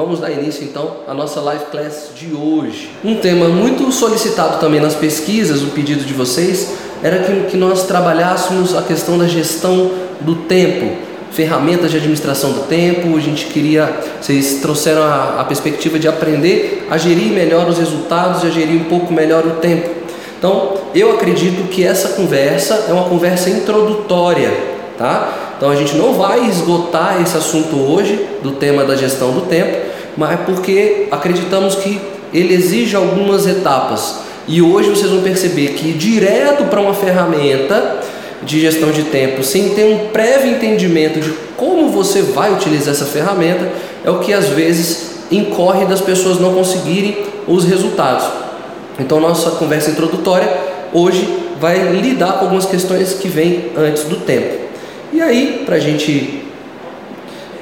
vamos dar início então à nossa live class de hoje. Um tema muito solicitado também nas pesquisas, o pedido de vocês, era que, que nós trabalhássemos a questão da gestão do tempo, ferramentas de administração do tempo. A gente queria, vocês trouxeram a, a perspectiva de aprender a gerir melhor os resultados e a gerir um pouco melhor o tempo. Então, eu acredito que essa conversa é uma conversa introdutória, tá? Então a gente não vai esgotar esse assunto hoje do tema da gestão do tempo, mas é porque acreditamos que ele exige algumas etapas. E hoje vocês vão perceber que ir direto para uma ferramenta de gestão de tempo, sem ter um prévio entendimento de como você vai utilizar essa ferramenta, é o que às vezes incorre das pessoas não conseguirem os resultados. Então nossa conversa introdutória hoje vai lidar com algumas questões que vêm antes do tempo. E aí, para gente,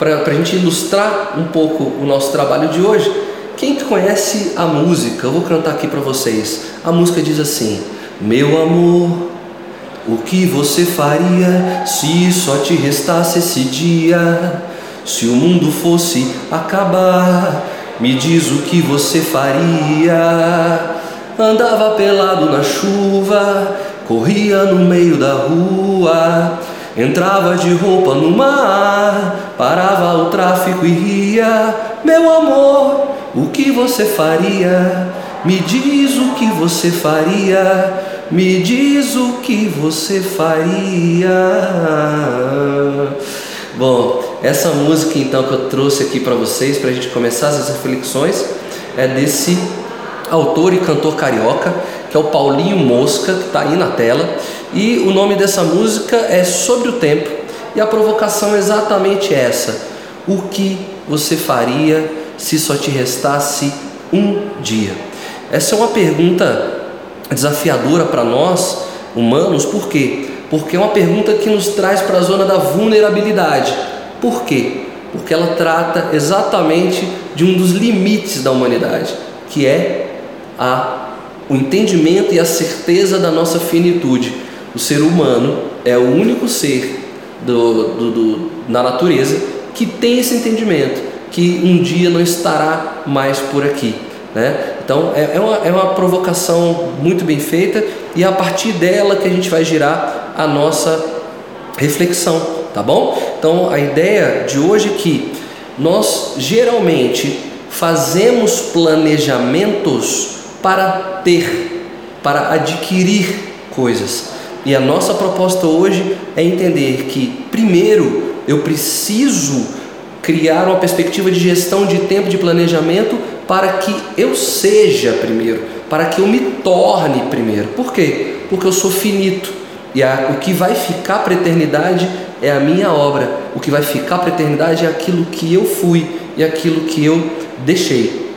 a gente ilustrar um pouco o nosso trabalho de hoje, quem conhece a música, eu vou cantar aqui para vocês. A música diz assim: Meu amor, o que você faria se só te restasse esse dia? Se o mundo fosse acabar, me diz o que você faria. Andava pelado na chuva, corria no meio da rua Entrava de roupa no mar, parava o tráfico e ria. Meu amor, o que você faria? Me diz o que você faria. Me diz o que você faria. Bom, essa música então que eu trouxe aqui para vocês, para a gente começar essas reflexões, é desse autor e cantor carioca, que é o Paulinho Mosca, que está aí na tela. E o nome dessa música é Sobre o Tempo, e a provocação é exatamente essa: O que você faria se só te restasse um dia? Essa é uma pergunta desafiadora para nós humanos, por quê? Porque é uma pergunta que nos traz para a zona da vulnerabilidade. Por quê? Porque ela trata exatamente de um dos limites da humanidade, que é a, o entendimento e a certeza da nossa finitude o ser humano é o único ser do, do, do, na natureza que tem esse entendimento, que um dia não estará mais por aqui. Né? Então é, é, uma, é uma provocação muito bem feita e é a partir dela que a gente vai girar a nossa reflexão, tá bom? Então a ideia de hoje é que nós geralmente fazemos planejamentos para ter, para adquirir coisas. E a nossa proposta hoje é entender que, primeiro, eu preciso criar uma perspectiva de gestão de tempo de planejamento para que eu seja primeiro, para que eu me torne primeiro. Por quê? Porque eu sou finito e a, o que vai ficar para a eternidade é a minha obra, o que vai ficar para a eternidade é aquilo que eu fui e aquilo que eu deixei.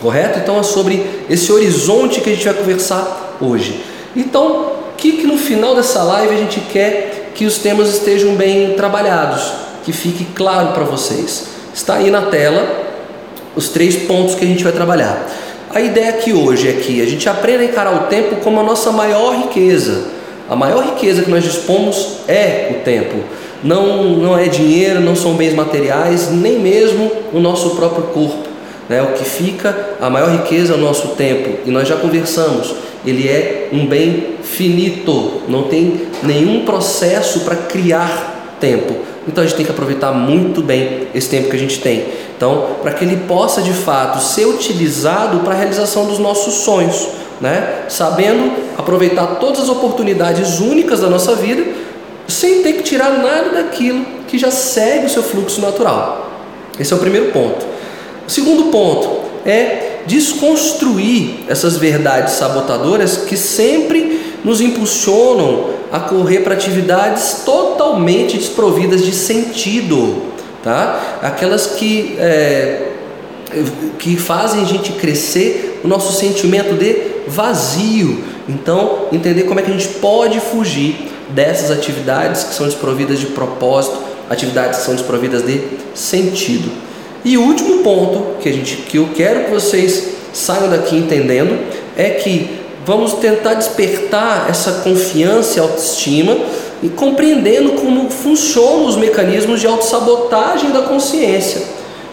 Correto? Então é sobre esse horizonte que a gente vai conversar hoje. Então, que, que no final dessa live a gente quer que os temas estejam bem trabalhados, que fique claro para vocês. Está aí na tela os três pontos que a gente vai trabalhar. A ideia aqui hoje é que a gente aprenda a encarar o tempo como a nossa maior riqueza. A maior riqueza que nós dispomos é o tempo. Não, não é dinheiro, não são bens materiais, nem mesmo o nosso próprio corpo. Né? O que fica, a maior riqueza é o nosso tempo. E nós já conversamos ele é um bem finito, não tem nenhum processo para criar tempo. Então a gente tem que aproveitar muito bem esse tempo que a gente tem. Então, para que ele possa de fato ser utilizado para a realização dos nossos sonhos, né? Sabendo aproveitar todas as oportunidades únicas da nossa vida, sem ter que tirar nada daquilo que já segue o seu fluxo natural. Esse é o primeiro ponto. O segundo ponto é desconstruir essas verdades sabotadoras que sempre nos impulsionam a correr para atividades totalmente desprovidas de sentido, tá? Aquelas que é, que fazem a gente crescer o nosso sentimento de vazio. Então, entender como é que a gente pode fugir dessas atividades que são desprovidas de propósito, atividades que são desprovidas de sentido. E o último ponto que, a gente, que eu quero que vocês saiam daqui entendendo é que vamos tentar despertar essa confiança e autoestima e compreendendo como funcionam os mecanismos de autossabotagem da consciência.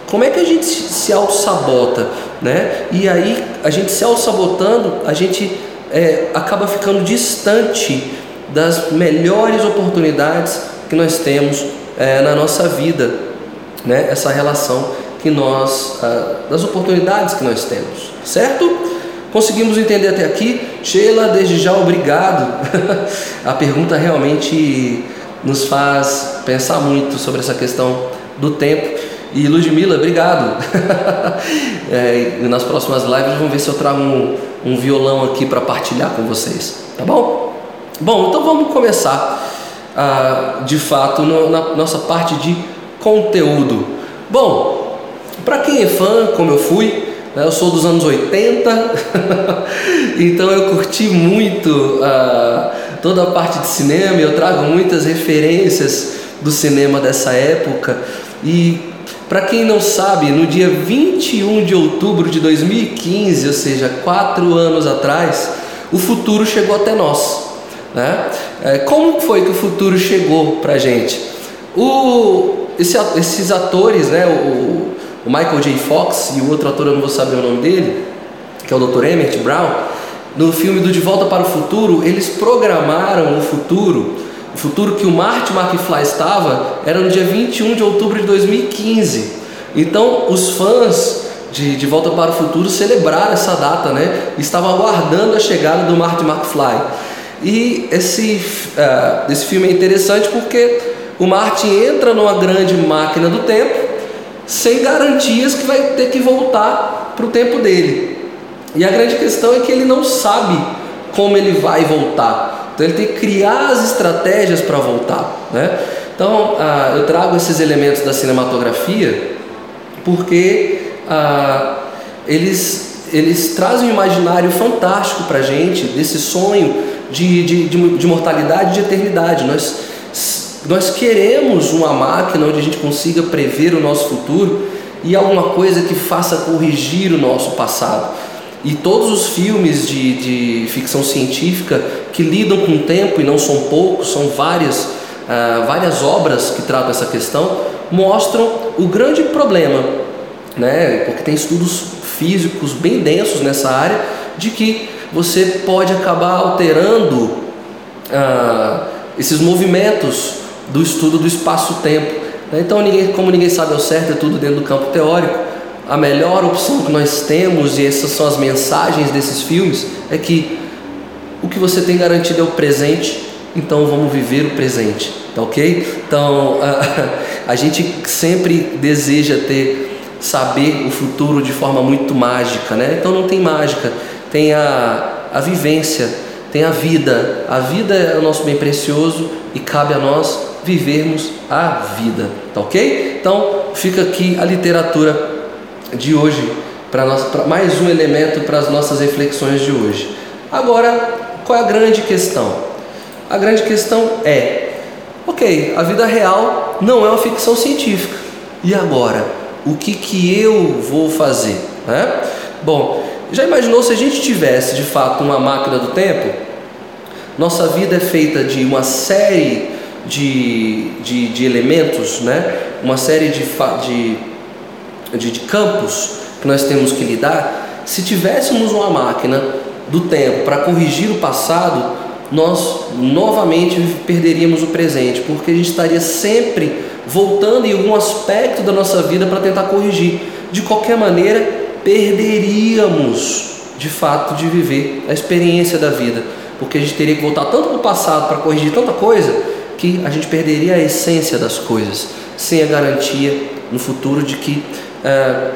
Como é que a gente se auto-sabota? Né? E aí, a gente se auto-sabotando, a gente é, acaba ficando distante das melhores oportunidades que nós temos é, na nossa vida, né? essa relação que nós, ah, das oportunidades que nós temos, certo? Conseguimos entender até aqui? Sheila, desde já obrigado. a pergunta realmente nos faz pensar muito sobre essa questão do tempo. E Ludmila, obrigado. é, nas próximas lives vamos ver se eu trago um, um violão aqui para partilhar com vocês, tá bom? Bom, então vamos começar ah, de fato no, na nossa parte de conteúdo. Bom, para quem é fã, como eu fui, né, eu sou dos anos 80, então eu curti muito ah, toda a parte de cinema, eu trago muitas referências do cinema dessa época e para quem não sabe, no dia 21 de outubro de 2015, ou seja, quatro anos atrás, o futuro chegou até nós. Né? É, como foi que o futuro chegou para gente? O, esse, esses atores, né, o, o, Michael J. Fox e o outro ator, eu não vou saber o nome dele, que é o Dr. Emmett Brown, no filme do De Volta para o Futuro, eles programaram o futuro o futuro que o Marty McFly estava era no dia 21 de outubro de 2015. Então, os fãs de, de Volta para o Futuro celebraram essa data, né? Estavam aguardando a chegada do Marty McFly. E esse, uh, esse filme é interessante porque o Marty entra numa grande máquina do tempo sem garantias que vai ter que voltar para o tempo dele. E a grande questão é que ele não sabe como ele vai voltar. Então ele tem que criar as estratégias para voltar. Né? Então ah, eu trago esses elementos da cinematografia porque ah, eles, eles trazem um imaginário fantástico para a gente desse sonho de, de, de, de mortalidade e de eternidade. Nós, nós queremos uma máquina onde a gente consiga prever o nosso futuro e alguma coisa que faça corrigir o nosso passado. E todos os filmes de, de ficção científica que lidam com o tempo, e não são poucos, são várias, uh, várias obras que tratam essa questão, mostram o grande problema, né? porque tem estudos físicos bem densos nessa área, de que você pode acabar alterando uh, esses movimentos do estudo do espaço-tempo. Né? Então, ninguém, como ninguém sabe ao certo, é tudo dentro do campo teórico a melhor opção que nós temos, e essas são as mensagens desses filmes, é que o que você tem garantido é o presente, então vamos viver o presente, tá ok? Então a, a gente sempre deseja ter, saber o futuro de forma muito mágica, né? Então não tem mágica, tem a, a vivência, tem a vida. A vida é o nosso bem precioso e cabe a nós vivermos a vida, tá ok? Então fica aqui a literatura de hoje, para mais um elemento para as nossas reflexões de hoje. Agora, qual é a grande questão? A grande questão é: ok, a vida real não é uma ficção científica. E agora, o que, que eu vou fazer? Né? Bom, já imaginou se a gente tivesse de fato uma máquina do tempo? Nossa vida é feita de uma série de, de, de elementos, né? uma série de, de de, de campos que nós temos que lidar, se tivéssemos uma máquina do tempo para corrigir o passado, nós novamente perderíamos o presente, porque a gente estaria sempre voltando em algum aspecto da nossa vida para tentar corrigir. De qualquer maneira, perderíamos de fato de viver a experiência da vida, porque a gente teria que voltar tanto para o passado para corrigir tanta coisa que a gente perderia a essência das coisas, sem a garantia no futuro de que é,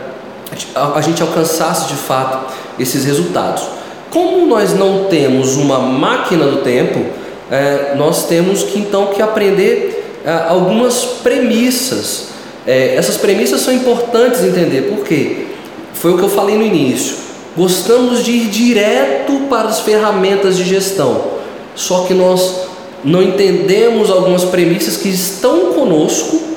a gente alcançasse de fato esses resultados. Como nós não temos uma máquina do tempo, é, nós temos que então que aprender é, algumas premissas. Essas premissas são importantes entender, porque foi o que eu falei no início. Gostamos de ir direto para as ferramentas de gestão, só que nós não entendemos algumas premissas que estão conosco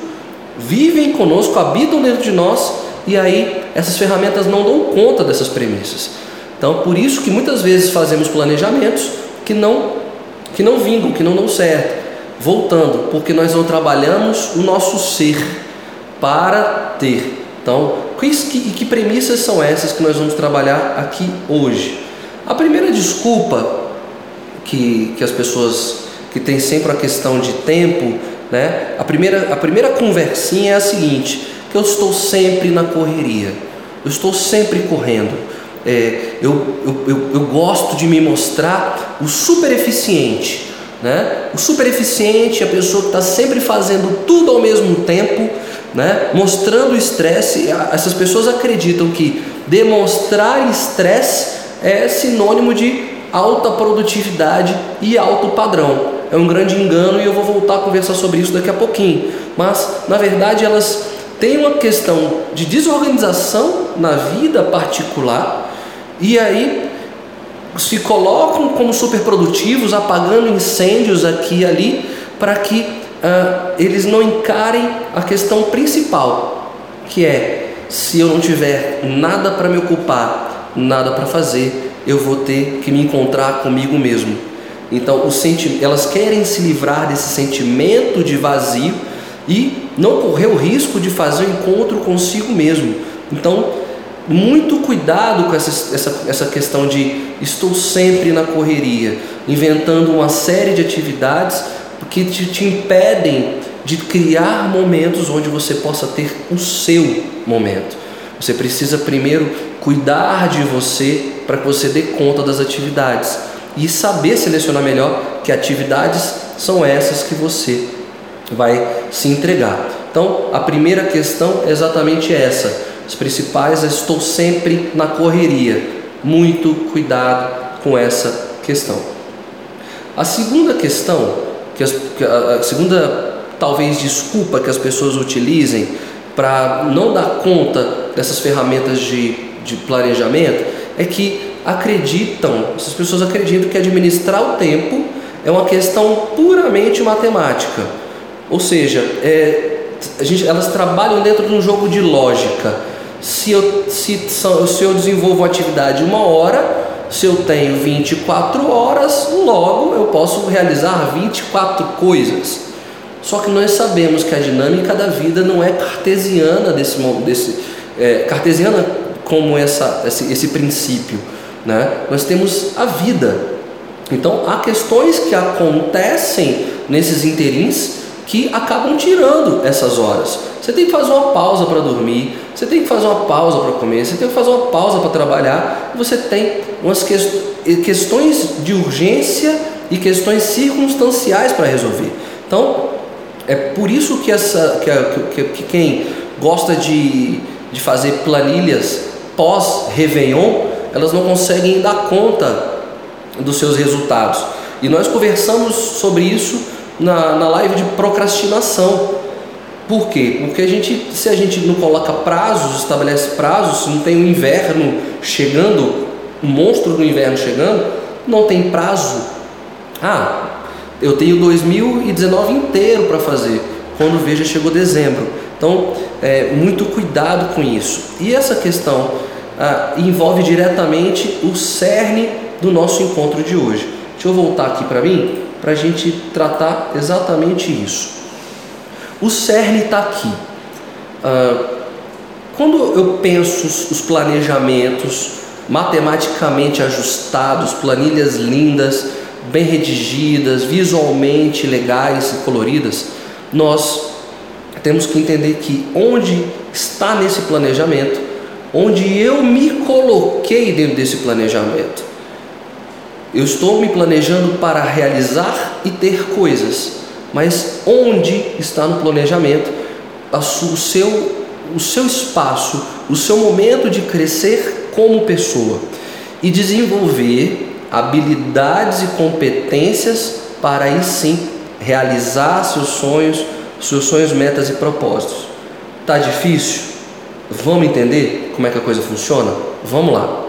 vivem conosco, habitam dentro de nós, e aí essas ferramentas não dão conta dessas premissas. Então, por isso que muitas vezes fazemos planejamentos que não que não vingam, que não dão certo. Voltando, porque nós não trabalhamos o nosso ser para ter, Então, que, que, que premissas são essas que nós vamos trabalhar aqui hoje? A primeira desculpa que, que as pessoas que têm sempre a questão de tempo, né? A primeira, a primeira conversinha é a seguinte: que eu estou sempre na correria, eu estou sempre correndo. É, eu, eu, eu, eu gosto de me mostrar o super eficiente, né? O super eficiente, a pessoa que está sempre fazendo tudo ao mesmo tempo, né? mostrando estresse. Essas pessoas acreditam que demonstrar estresse é sinônimo de alta produtividade e alto padrão. É um grande engano e eu vou voltar a conversar sobre isso daqui a pouquinho. Mas, na verdade, elas têm uma questão de desorganização na vida particular e aí se colocam como superprodutivos, apagando incêndios aqui e ali, para que uh, eles não encarem a questão principal, que é se eu não tiver nada para me ocupar, nada para fazer, eu vou ter que me encontrar comigo mesmo. Então, elas querem se livrar desse sentimento de vazio e não correr o risco de fazer o encontro consigo mesmo. Então, muito cuidado com essa, essa, essa questão de estou sempre na correria, inventando uma série de atividades que te, te impedem de criar momentos onde você possa ter o seu momento. Você precisa primeiro cuidar de você para que você dê conta das atividades e saber selecionar melhor que atividades são essas que você vai se entregar. Então, a primeira questão é exatamente essa as principais, estou sempre na correria. Muito cuidado com essa questão. A segunda questão, que, as, a segunda talvez desculpa que as pessoas utilizem para não dar conta dessas ferramentas de, de planejamento é que acreditam, essas pessoas acreditam que administrar o tempo é uma questão puramente matemática. Ou seja, é, gente, elas trabalham dentro de um jogo de lógica se eu, se, se eu desenvolvo atividade uma hora, se eu tenho 24 horas, logo eu posso realizar 24 coisas. Só que nós sabemos que a dinâmica da vida não é cartesiana desse, desse é, cartesiana como essa, esse, esse princípio. Né? Nós temos a vida. Então há questões que acontecem nesses interins que acabam tirando essas horas. Você tem que fazer uma pausa para dormir, você tem que fazer uma pausa para comer, você tem que fazer uma pausa para trabalhar, você tem umas questões de urgência e questões circunstanciais para resolver. Então, é por isso que, essa, que, que, que quem gosta de, de fazer planilhas pós-Réveillon, elas não conseguem dar conta dos seus resultados. E nós conversamos sobre isso na, na live de procrastinação. Por quê? Porque a gente, se a gente não coloca prazos, estabelece prazos, se não tem o inverno chegando, o monstro do inverno chegando, não tem prazo. Ah, eu tenho 2019 inteiro para fazer. Quando veja, chegou dezembro. Então, é, muito cuidado com isso. E essa questão ah, envolve diretamente o cerne do nosso encontro de hoje. Deixa eu voltar aqui para mim para a gente tratar exatamente isso. O cerne está aqui. Ah, quando eu penso os planejamentos matematicamente ajustados, planilhas lindas, bem redigidas, visualmente legais e coloridas, nós temos que entender que onde está nesse planejamento, onde eu me coloquei dentro desse planejamento. Eu estou me planejando para realizar e ter coisas, mas onde está no planejamento o seu, o seu espaço, o seu momento de crescer como pessoa e desenvolver habilidades e competências para aí sim realizar seus sonhos, seus sonhos, metas e propósitos. Tá difícil? Vamos entender como é que a coisa funciona? Vamos lá.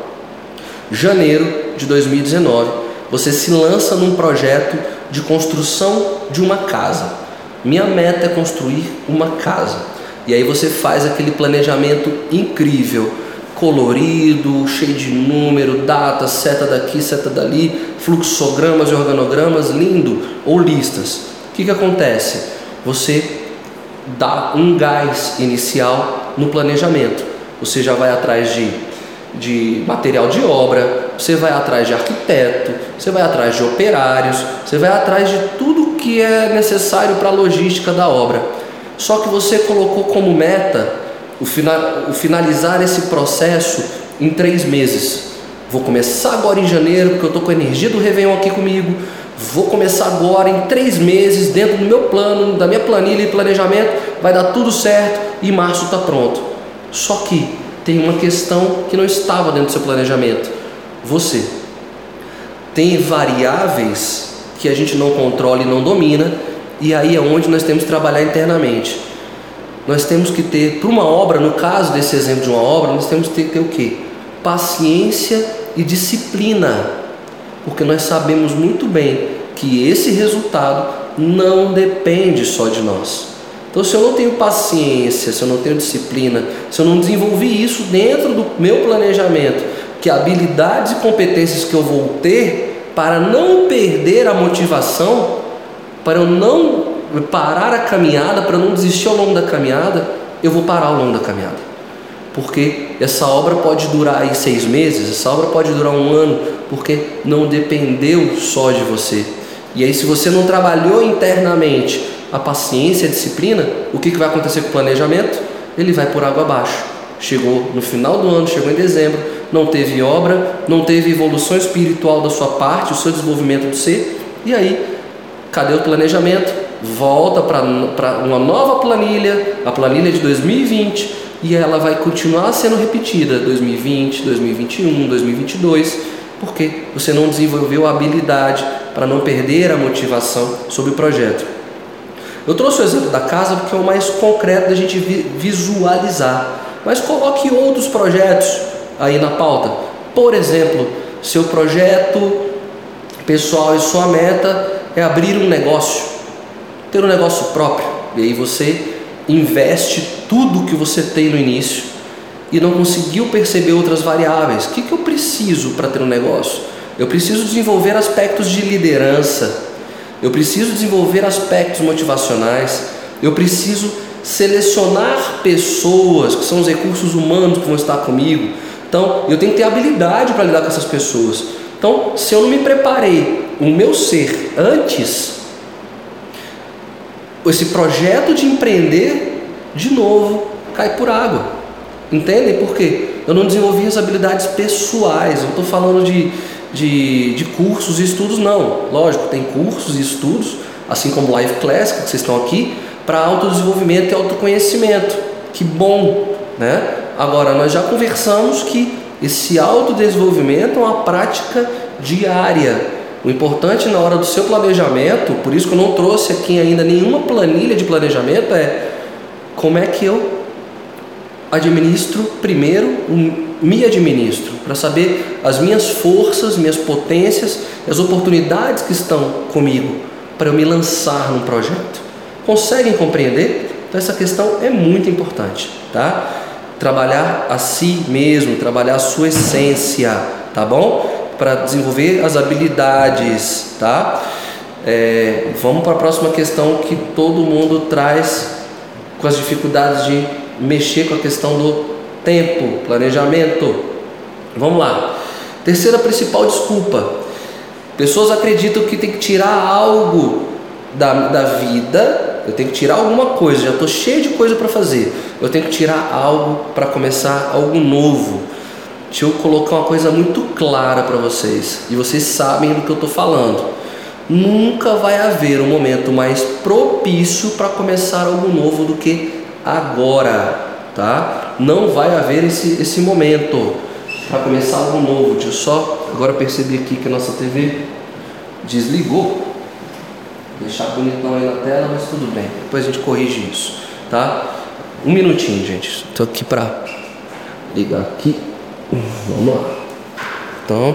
Janeiro de 2019, você se lança num projeto de construção de uma casa. Minha meta é construir uma casa. E aí você faz aquele planejamento incrível, colorido, cheio de número, data, seta daqui, seta dali, fluxogramas e organogramas, lindo, ou listas. O que, que acontece? Você dá um gás inicial no planejamento. Você já vai atrás de, de material de obra, você vai atrás de arquiteto, você vai atrás de operários, você vai atrás de tudo que é necessário para a logística da obra. Só que você colocou como meta o, o finalizar esse processo em três meses. Vou começar agora em janeiro, porque eu estou com a energia do Réveillon aqui comigo. Vou começar agora em três meses, dentro do meu plano, da minha planilha e planejamento, vai dar tudo certo e março está pronto. Só que tem uma questão que não estava dentro do seu planejamento você. Tem variáveis que a gente não controla e não domina, e aí é onde nós temos que trabalhar internamente. Nós temos que ter, para uma obra, no caso desse exemplo de uma obra, nós temos que ter, ter o quê? Paciência e disciplina, porque nós sabemos muito bem que esse resultado não depende só de nós. Então, se eu não tenho paciência, se eu não tenho disciplina, se eu não desenvolvi isso dentro do meu planejamento, que habilidades e competências que eu vou ter para não perder a motivação, para eu não parar a caminhada, para não desistir ao longo da caminhada, eu vou parar ao longo da caminhada. Porque essa obra pode durar aí seis meses, essa obra pode durar um ano, porque não dependeu só de você. E aí, se você não trabalhou internamente a paciência, a disciplina, o que, que vai acontecer com o planejamento? Ele vai por água abaixo. Chegou no final do ano, chegou em dezembro, não teve obra, não teve evolução espiritual da sua parte, o seu desenvolvimento do ser, e aí, cadê o planejamento? Volta para uma nova planilha, a planilha de 2020, e ela vai continuar sendo repetida 2020, 2021, 2022, porque você não desenvolveu a habilidade para não perder a motivação sobre o projeto. Eu trouxe o exemplo da casa porque é o mais concreto da gente visualizar, mas coloque outros projetos aí na pauta. Por exemplo, seu projeto pessoal e sua meta é abrir um negócio, ter um negócio próprio. E aí você investe tudo que você tem no início e não conseguiu perceber outras variáveis. O que, que eu preciso para ter um negócio? Eu preciso desenvolver aspectos de liderança, eu preciso desenvolver aspectos motivacionais, eu preciso selecionar pessoas que são os recursos humanos que vão estar comigo, então, eu tenho que ter habilidade para lidar com essas pessoas. Então, se eu não me preparei o meu ser antes, esse projeto de empreender, de novo, cai por água. Entendem por quê? Eu não desenvolvi as habilidades pessoais. Eu estou falando de, de, de cursos e estudos, não. Lógico, tem cursos e estudos, assim como Live Classic, que vocês estão aqui, para autodesenvolvimento e autoconhecimento. Que bom, né? Agora, nós já conversamos que esse autodesenvolvimento é uma prática diária. O importante na hora do seu planejamento, por isso que eu não trouxe aqui ainda nenhuma planilha de planejamento, é como é que eu administro primeiro, me administro, para saber as minhas forças, minhas potências, as oportunidades que estão comigo para eu me lançar num projeto. Conseguem compreender? Então essa questão é muito importante, tá? trabalhar a si mesmo, trabalhar a sua essência, tá bom? Para desenvolver as habilidades, tá? É, vamos para a próxima questão que todo mundo traz com as dificuldades de mexer com a questão do tempo, planejamento. Vamos lá. Terceira principal desculpa. Pessoas acreditam que tem que tirar algo da, da vida, eu tenho que tirar alguma coisa, já estou cheio de coisa para fazer eu tenho que tirar algo para começar algo novo. Deixa eu colocar uma coisa muito clara para vocês, e vocês sabem do que eu estou falando. Nunca vai haver um momento mais propício para começar algo novo do que agora, tá? Não vai haver esse, esse momento para começar algo novo. Deixa eu só agora percebi aqui que a nossa TV desligou. Vou deixar bonitão aí na tela, mas tudo bem. Depois a gente corrige isso, tá? Um minutinho, gente. Estou aqui para ligar aqui. Vamos lá. Então,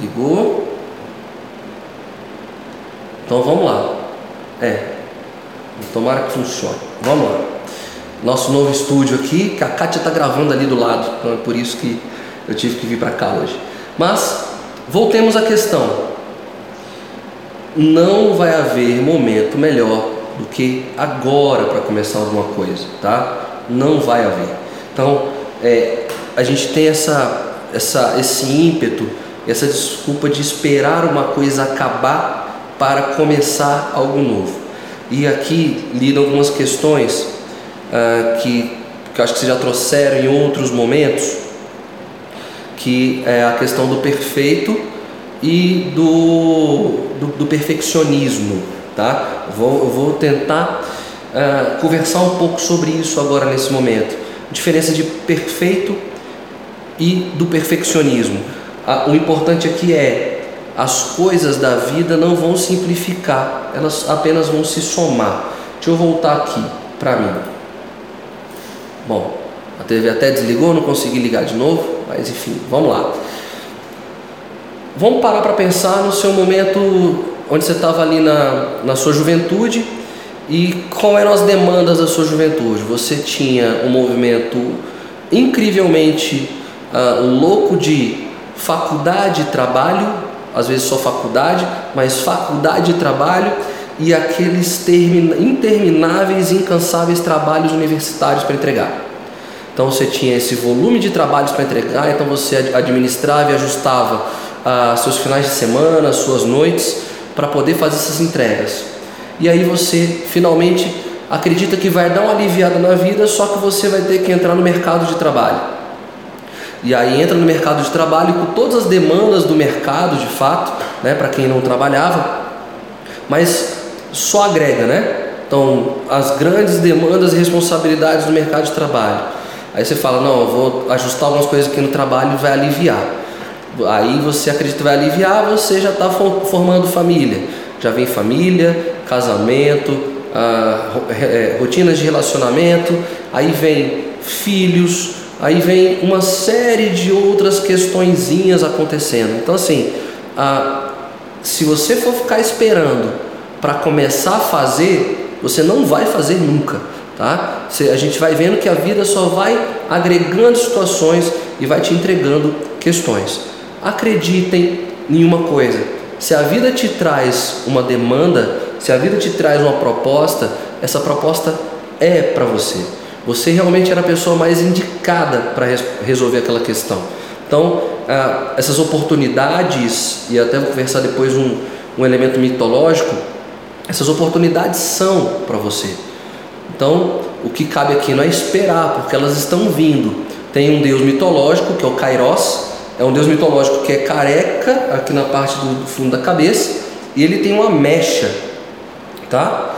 ligou. Então vamos lá. É. Tomara que funcione. Vamos lá. Nosso novo estúdio aqui, que a Kátia está gravando ali do lado. Então é por isso que eu tive que vir para cá hoje. Mas voltemos à questão. Não vai haver momento melhor do que agora para começar alguma coisa, tá? Não vai haver. Então, é, a gente tem essa, essa, esse ímpeto, essa desculpa de esperar uma coisa acabar para começar algo novo. E aqui lidam algumas questões uh, que, que acho que vocês já trouxeram em outros momentos, que é a questão do perfeito e do, do, do perfeccionismo. Tá? Vou, vou tentar uh, conversar um pouco sobre isso agora nesse momento. A diferença de perfeito e do perfeccionismo. Uh, o importante aqui é as coisas da vida não vão simplificar, elas apenas vão se somar. Deixa eu voltar aqui para mim. Bom, a TV até desligou, não consegui ligar de novo, mas enfim, vamos lá. Vamos parar para pensar no seu momento onde você estava ali na, na sua juventude e qual eram as demandas da sua juventude. Você tinha um movimento incrivelmente uh, louco de faculdade e trabalho, às vezes só faculdade, mas faculdade e trabalho e aqueles intermináveis, incansáveis trabalhos universitários para entregar. Então você tinha esse volume de trabalhos para entregar, então você administrava e ajustava ah, seus finais de semana, suas noites, para poder fazer essas entregas. E aí você finalmente acredita que vai dar uma aliviada na vida, só que você vai ter que entrar no mercado de trabalho. E aí entra no mercado de trabalho com todas as demandas do mercado, de fato, né, para quem não trabalhava, mas só agrega, né? Então, as grandes demandas e responsabilidades do mercado de trabalho. Aí você fala, não, eu vou ajustar algumas coisas aqui no trabalho e vai aliviar. Aí você acredita que vai aliviar, você já está formando família. Já vem família, casamento, ah, é, rotinas de relacionamento, aí vem filhos, aí vem uma série de outras questõezinhas acontecendo. Então assim, ah, se você for ficar esperando para começar a fazer, você não vai fazer nunca. Tá? A gente vai vendo que a vida só vai agregando situações e vai te entregando questões. Acreditem em uma coisa: se a vida te traz uma demanda, se a vida te traz uma proposta, essa proposta é para você. Você realmente era a pessoa mais indicada para resolver aquela questão. Então, ah, essas oportunidades, e até vou conversar depois um, um elemento mitológico, essas oportunidades são para você. Então, o que cabe aqui não é esperar, porque elas estão vindo. Tem um deus mitológico, que é o Kairos, é um deus mitológico que é careca aqui na parte do fundo da cabeça e ele tem uma mecha, tá?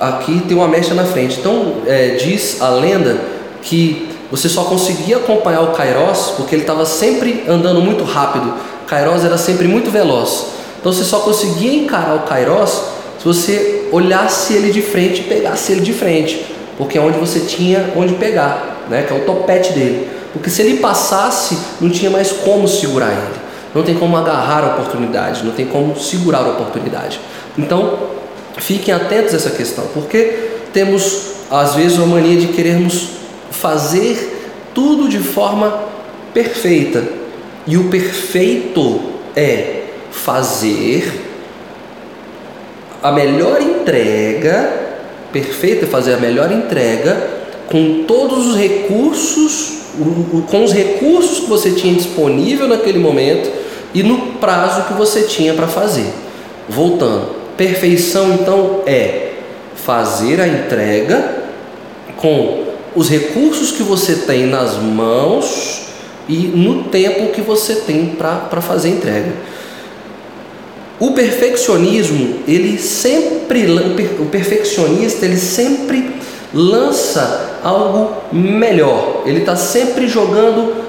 Aqui tem uma mecha na frente. Então é, diz a lenda que você só conseguia acompanhar o Kairos porque ele estava sempre andando muito rápido. Kairos era sempre muito veloz. Então você só conseguia encarar o Kairos se você olhasse ele de frente e pegasse ele de frente, porque é onde você tinha onde pegar, né? Que é o topete dele. Porque se ele passasse, não tinha mais como segurar ele. Não tem como agarrar a oportunidade, não tem como segurar a oportunidade. Então, fiquem atentos a essa questão, porque temos às vezes a mania de querermos fazer tudo de forma perfeita. E o perfeito é fazer a melhor entrega, perfeito é fazer a melhor entrega com todos os recursos com os recursos que você tinha disponível naquele momento e no prazo que você tinha para fazer. Voltando, perfeição então é fazer a entrega com os recursos que você tem nas mãos e no tempo que você tem para fazer a entrega. O perfeccionismo, ele sempre, o perfeccionista, ele sempre lança algo melhor. Ele está sempre jogando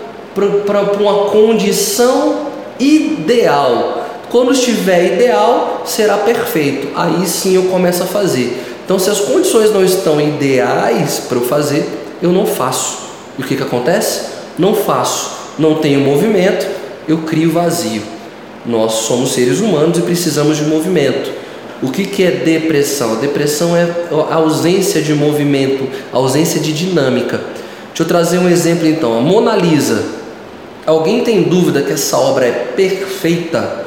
para uma condição ideal. Quando estiver ideal, será perfeito. Aí sim eu começo a fazer. Então, se as condições não estão ideais para eu fazer, eu não faço. E o que, que acontece? Não faço, não tenho movimento, eu crio vazio. Nós somos seres humanos e precisamos de movimento. O que, que é depressão? Depressão é a ausência de movimento, a ausência de dinâmica. Deixa eu trazer um exemplo então. A Mona Lisa. Alguém tem dúvida que essa obra é perfeita?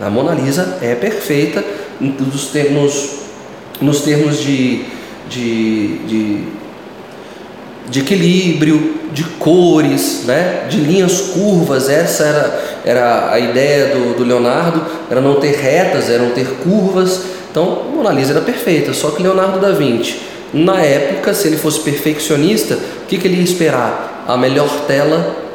A Mona Lisa é perfeita nos, nos, nos termos de, de, de, de equilíbrio, de cores, né? de linhas curvas. Essa era, era a ideia do, do Leonardo, era não ter retas, eram ter curvas. Então, Mona Lisa era perfeita, só que Leonardo da Vinci, na época, se ele fosse perfeccionista, o que, que ele ia esperar? A melhor tela,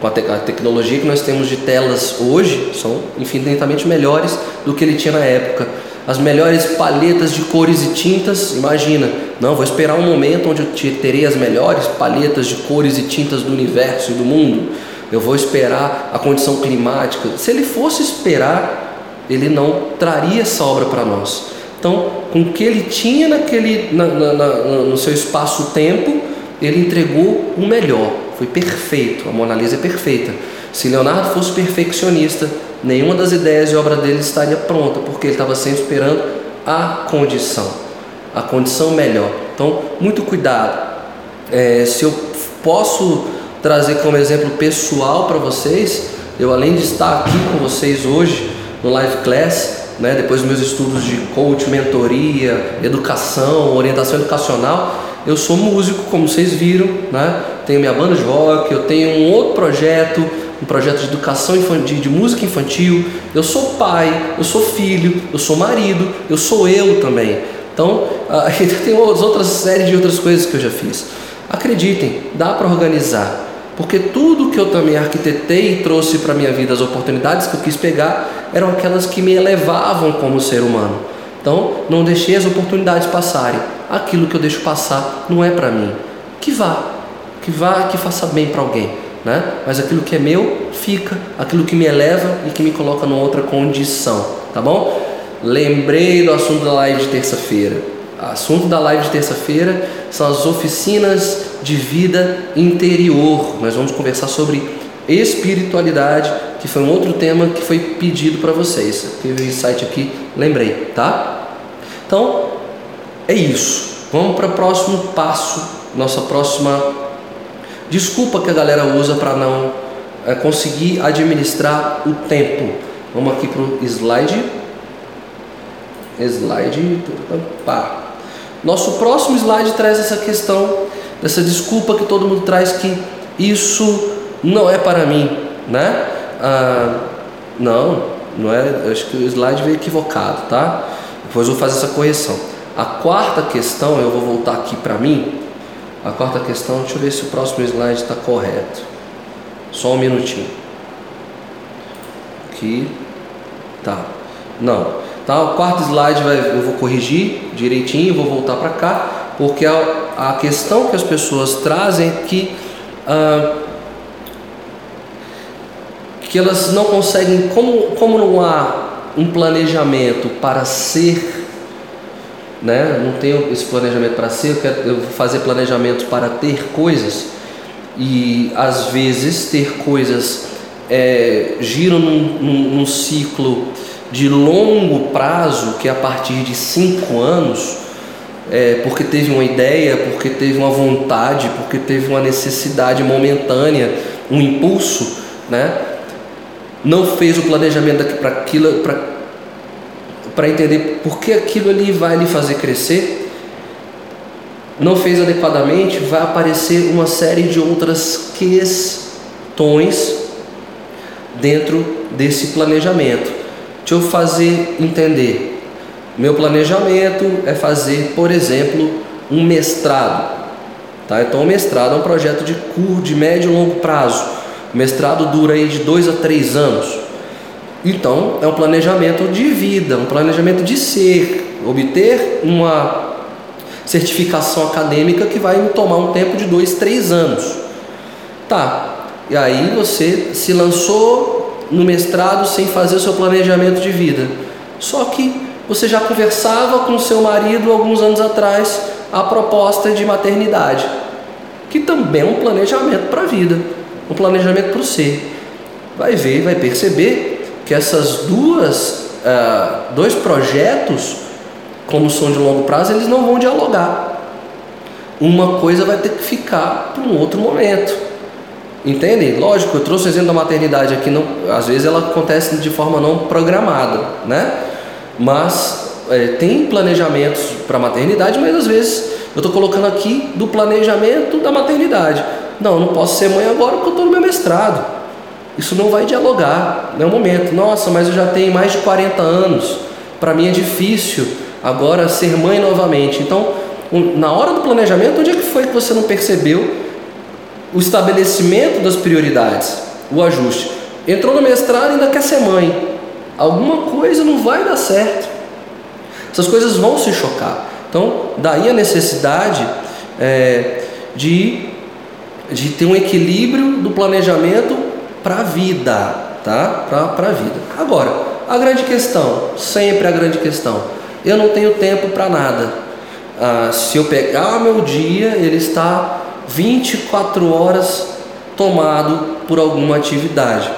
com a, te a tecnologia que nós temos de telas hoje, são infinitamente melhores do que ele tinha na época as melhores palhetas de cores e tintas. Imagina, não, vou esperar um momento onde eu terei as melhores palhetas de cores e tintas do universo e do mundo. Eu vou esperar a condição climática. Se ele fosse esperar, ele não traria essa obra para nós. Então, com o que ele tinha naquele, na, na, na, no seu espaço-tempo, ele entregou o melhor. Foi perfeito. A Mona Lisa é perfeita. Se Leonardo fosse perfeccionista, nenhuma das ideias e obra dele estaria pronta, porque ele estava sempre esperando a condição, a condição melhor. Então, muito cuidado. É, se eu posso trazer como exemplo pessoal para vocês, eu além de estar aqui com vocês hoje no live class, né, depois dos meus estudos de coach, mentoria, educação, orientação educacional, eu sou músico, como vocês viram, né? Tenho minha banda de rock, eu tenho um outro projeto um projeto de educação infantil, de música infantil. Eu sou pai, eu sou filho, eu sou marido, eu sou eu também. Então, ainda tem outras séries de outras coisas que eu já fiz. Acreditem, dá para organizar. Porque tudo que eu também arquitetei e trouxe para minha vida, as oportunidades que eu quis pegar, eram aquelas que me elevavam como ser humano. Então, não deixei as oportunidades passarem. Aquilo que eu deixo passar não é para mim. Que vá, que vá, que faça bem para alguém né? Mas aquilo que é meu fica, aquilo que me eleva e que me coloca numa outra condição, tá bom? Lembrei do assunto da live de terça-feira. Assunto da live de terça-feira são as oficinas de vida interior. Nós vamos conversar sobre espiritualidade, que foi um outro tema que foi pedido para vocês. Teve um insight aqui, lembrei, tá? Então, é isso. Vamos para o próximo passo, nossa próxima Desculpa que a galera usa para não é, conseguir administrar o tempo. Vamos aqui para o slide. Slide. Pá. Nosso próximo slide traz essa questão, dessa desculpa que todo mundo traz que isso não é para mim, né? Ah, não, não é. Acho que o slide veio equivocado, tá? Depois eu vou fazer essa correção. A quarta questão, eu vou voltar aqui para mim, a quarta questão, deixa eu ver se o próximo slide está correto. Só um minutinho. Aqui. Tá. Não. Tá, o quarto slide vai, eu vou corrigir direitinho, vou voltar para cá, porque a, a, questão que as pessoas trazem é que, ah, que elas não conseguem, como, como não há um planejamento para ser né? não tenho esse planejamento para ser, eu, quero, eu vou fazer planejamento para ter coisas e às vezes ter coisas é, giram num, num, num, ciclo de longo prazo, que é a partir de cinco anos, é, porque teve uma ideia, porque teve uma vontade, porque teve uma necessidade momentânea, um impulso, né? não fez o planejamento para aquilo, para para entender por que aquilo ali vai lhe fazer crescer, não fez adequadamente, vai aparecer uma série de outras questões dentro desse planejamento. Deixa eu fazer entender. Meu planejamento é fazer, por exemplo, um mestrado. Tá? Então, o mestrado é um projeto de curto, de médio e longo prazo. O mestrado dura aí de dois a três anos. Então, é um planejamento de vida, um planejamento de ser, obter uma certificação acadêmica que vai tomar um tempo de dois, três anos. Tá, e aí você se lançou no mestrado sem fazer o seu planejamento de vida. Só que você já conversava com seu marido alguns anos atrás a proposta de maternidade, que também é um planejamento para a vida, um planejamento para o ser. Vai ver, vai perceber que essas duas uh, dois projetos, como são de longo prazo, eles não vão dialogar. Uma coisa vai ter que ficar para um outro momento. Entendem? Lógico, eu trouxe o exemplo da maternidade aqui, não, às vezes ela acontece de forma não programada, né? Mas é, tem planejamentos para maternidade, mas às vezes eu estou colocando aqui do planejamento da maternidade. Não, não posso ser mãe agora porque eu estou no meu mestrado. Isso não vai dialogar, não é o momento. Nossa, mas eu já tenho mais de 40 anos. Para mim é difícil agora ser mãe novamente. Então, na hora do planejamento, onde é que foi que você não percebeu o estabelecimento das prioridades, o ajuste? Entrou no mestrado e ainda quer ser mãe. Alguma coisa não vai dar certo. Essas coisas vão se chocar. Então, daí a necessidade é, de, de ter um equilíbrio do planejamento para a vida, tá? Para a vida. Agora, a grande questão, sempre a grande questão, eu não tenho tempo para nada. Ah, se eu pegar meu dia, ele está 24 horas tomado por alguma atividade.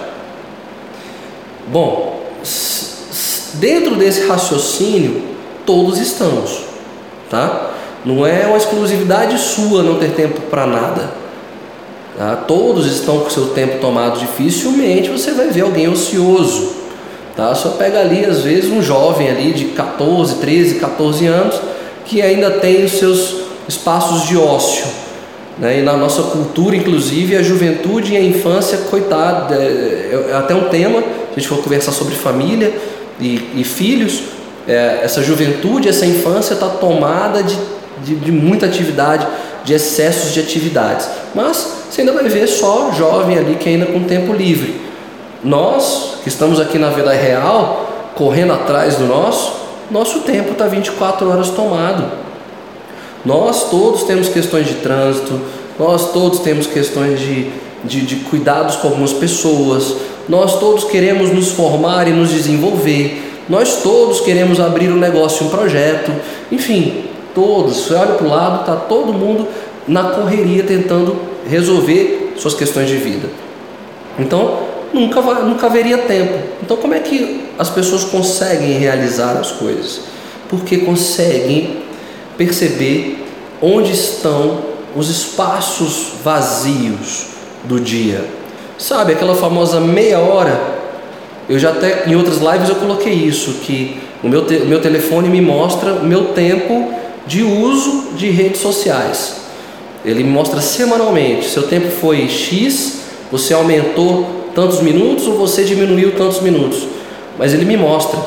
Bom, dentro desse raciocínio, todos estamos, tá? Não é uma exclusividade sua não ter tempo para nada. Tá? Todos estão com seu tempo tomado. Dificilmente você vai ver alguém ocioso. Tá? Só pega ali, às vezes, um jovem ali de 14, 13, 14 anos que ainda tem os seus espaços de ócio. Né? E na nossa cultura, inclusive, a juventude e a infância, coitada, é, é até um tema, se a gente for conversar sobre família e, e filhos, é, essa juventude, essa infância está tomada de, de, de muita atividade, de excessos de atividades. Mas você ainda vai ver só jovem ali que ainda com tempo livre. Nós, que estamos aqui na vida real, correndo atrás do nosso, nosso tempo está 24 horas tomado. Nós todos temos questões de trânsito, nós todos temos questões de, de, de cuidados com algumas pessoas, nós todos queremos nos formar e nos desenvolver, nós todos queremos abrir um negócio, um projeto, enfim, todos. Você olha para o lado, está todo mundo na correria tentando resolver suas questões de vida. Então, nunca, nunca haveria tempo. Então, como é que as pessoas conseguem realizar as coisas? Porque conseguem perceber onde estão os espaços vazios do dia. Sabe, aquela famosa meia hora. Eu já até em outras lives eu coloquei isso, que o meu, te, o meu telefone me mostra o meu tempo de uso de redes sociais. Ele me mostra semanalmente, seu tempo foi X, você aumentou tantos minutos ou você diminuiu tantos minutos. Mas ele me mostra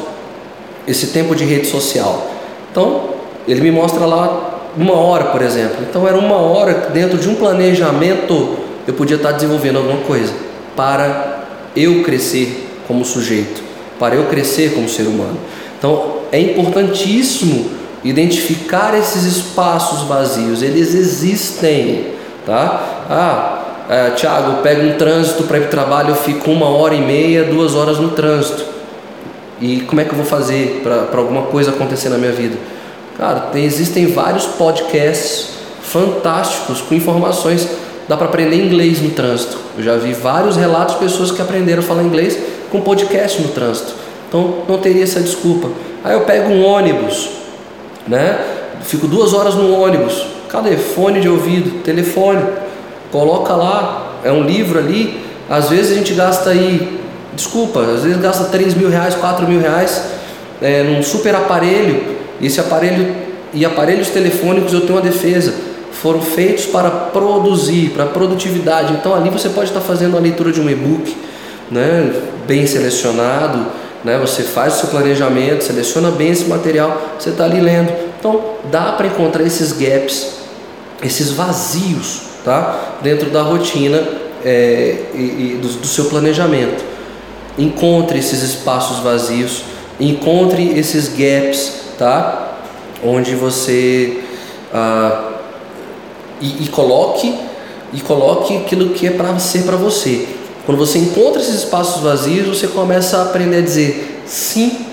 esse tempo de rede social. Então, ele me mostra lá uma hora, por exemplo. Então, era uma hora dentro de um planejamento eu podia estar desenvolvendo alguma coisa para eu crescer como sujeito, para eu crescer como ser humano. Então, é importantíssimo identificar esses espaços vazios, eles existem, tá? Ah, é, Tiago, pego um trânsito para ir para o trabalho, eu fico uma hora e meia, duas horas no trânsito. E como é que eu vou fazer para alguma coisa acontecer na minha vida? Cara, tem, existem vários podcasts fantásticos com informações. Dá para aprender inglês no trânsito. Eu já vi vários relatos de pessoas que aprenderam a falar inglês com podcast no trânsito. Então não teria essa desculpa. Aí eu pego um ônibus, né? Fico duas horas no ônibus, cadê fone de ouvido, telefone, coloca lá, é um livro ali. Às vezes a gente gasta aí, desculpa, às vezes gasta 3 mil reais, 4 mil reais é, num super aparelho. Esse aparelho e aparelhos telefônicos eu tenho uma defesa, foram feitos para produzir, para produtividade. Então ali você pode estar fazendo a leitura de um e-book, né, bem selecionado né? Você faz o seu planejamento, seleciona bem esse material, você está ali lendo. Então dá para encontrar esses gaps, esses vazios, tá? Dentro da rotina é, e, e do, do, seu planejamento. Encontre esses espaços vazios, encontre esses gaps, tá? Onde você ah, e, e coloque e coloque aquilo que é para ser para você. Quando você encontra esses espaços vazios, você começa a aprender a dizer sim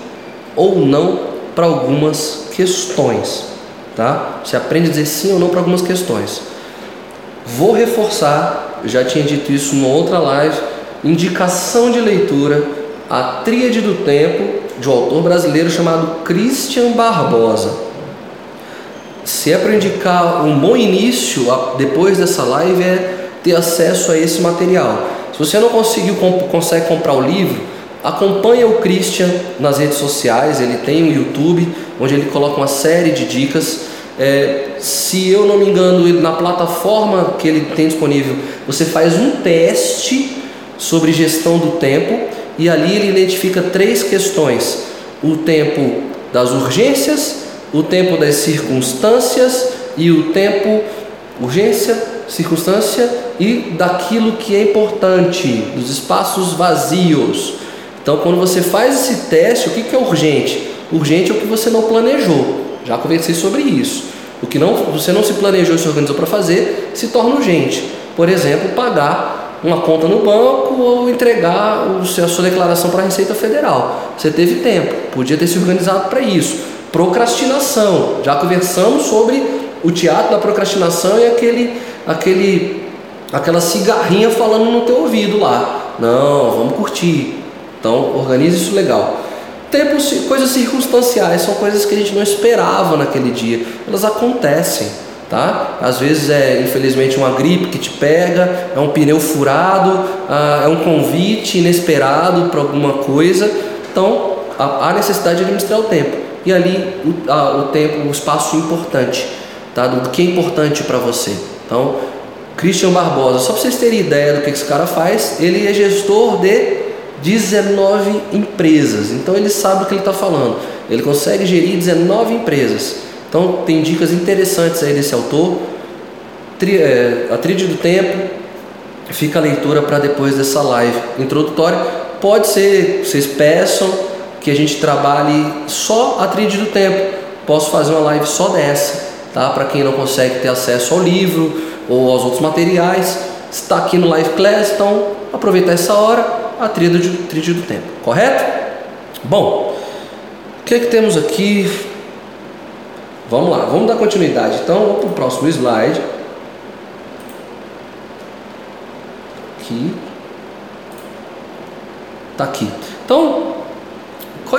ou não para algumas questões, tá? Você aprende a dizer sim ou não para algumas questões. Vou reforçar, já tinha dito isso numa outra live, indicação de leitura, A Tríade do Tempo, de um autor brasileiro chamado Christian Barbosa. Se é para indicar um bom início depois dessa live é ter acesso a esse material. Se você não conseguiu, consegue comprar o livro, Acompanha o Christian nas redes sociais, ele tem o YouTube, onde ele coloca uma série de dicas. É, se eu não me engano, na plataforma que ele tem disponível, você faz um teste sobre gestão do tempo e ali ele identifica três questões: o tempo das urgências, o tempo das circunstâncias e o tempo urgência, circunstância e daquilo que é importante, dos espaços vazios. Então, quando você faz esse teste, o que é urgente? Urgente é o que você não planejou. Já conversei sobre isso. O que não, você não se planejou e se organizou para fazer se torna urgente. Por exemplo, pagar uma conta no banco ou entregar a sua declaração para a Receita Federal. Você teve tempo, podia ter se organizado para isso. Procrastinação. Já conversamos sobre o teatro da procrastinação e aquele, aquele, aquela cigarrinha falando no teu ouvido lá. Não, vamos curtir. Então, organize isso legal. Tempos, coisas circunstanciais são coisas que a gente não esperava naquele dia. Elas acontecem, tá? Às vezes é infelizmente uma gripe que te pega, é um pneu furado, ah, é um convite inesperado para alguma coisa. Então há necessidade de administrar o tempo. E ali o, o tempo, o espaço importante, tá? Do que é importante para você. Então, Christian Barbosa, só para vocês terem ideia do que esse cara faz, ele é gestor de 19 empresas. Então ele sabe o que ele está falando. Ele consegue gerir 19 empresas. Então tem dicas interessantes aí desse autor. Tri, é, a Tríade do Tempo, fica a leitura para depois dessa live introdutória. Pode ser, vocês peçam que a gente trabalhe só a Tríade do Tempo. Posso fazer uma live só dessa, tá? Para quem não consegue ter acesso ao livro ou aos outros materiais, está aqui no Live Class, então aproveitar essa hora a tríade, tríade do tempo, correto? Bom, o que, é que temos aqui? Vamos lá, vamos dar continuidade. Então, vamos para o próximo slide. Aqui. Tá aqui. Então,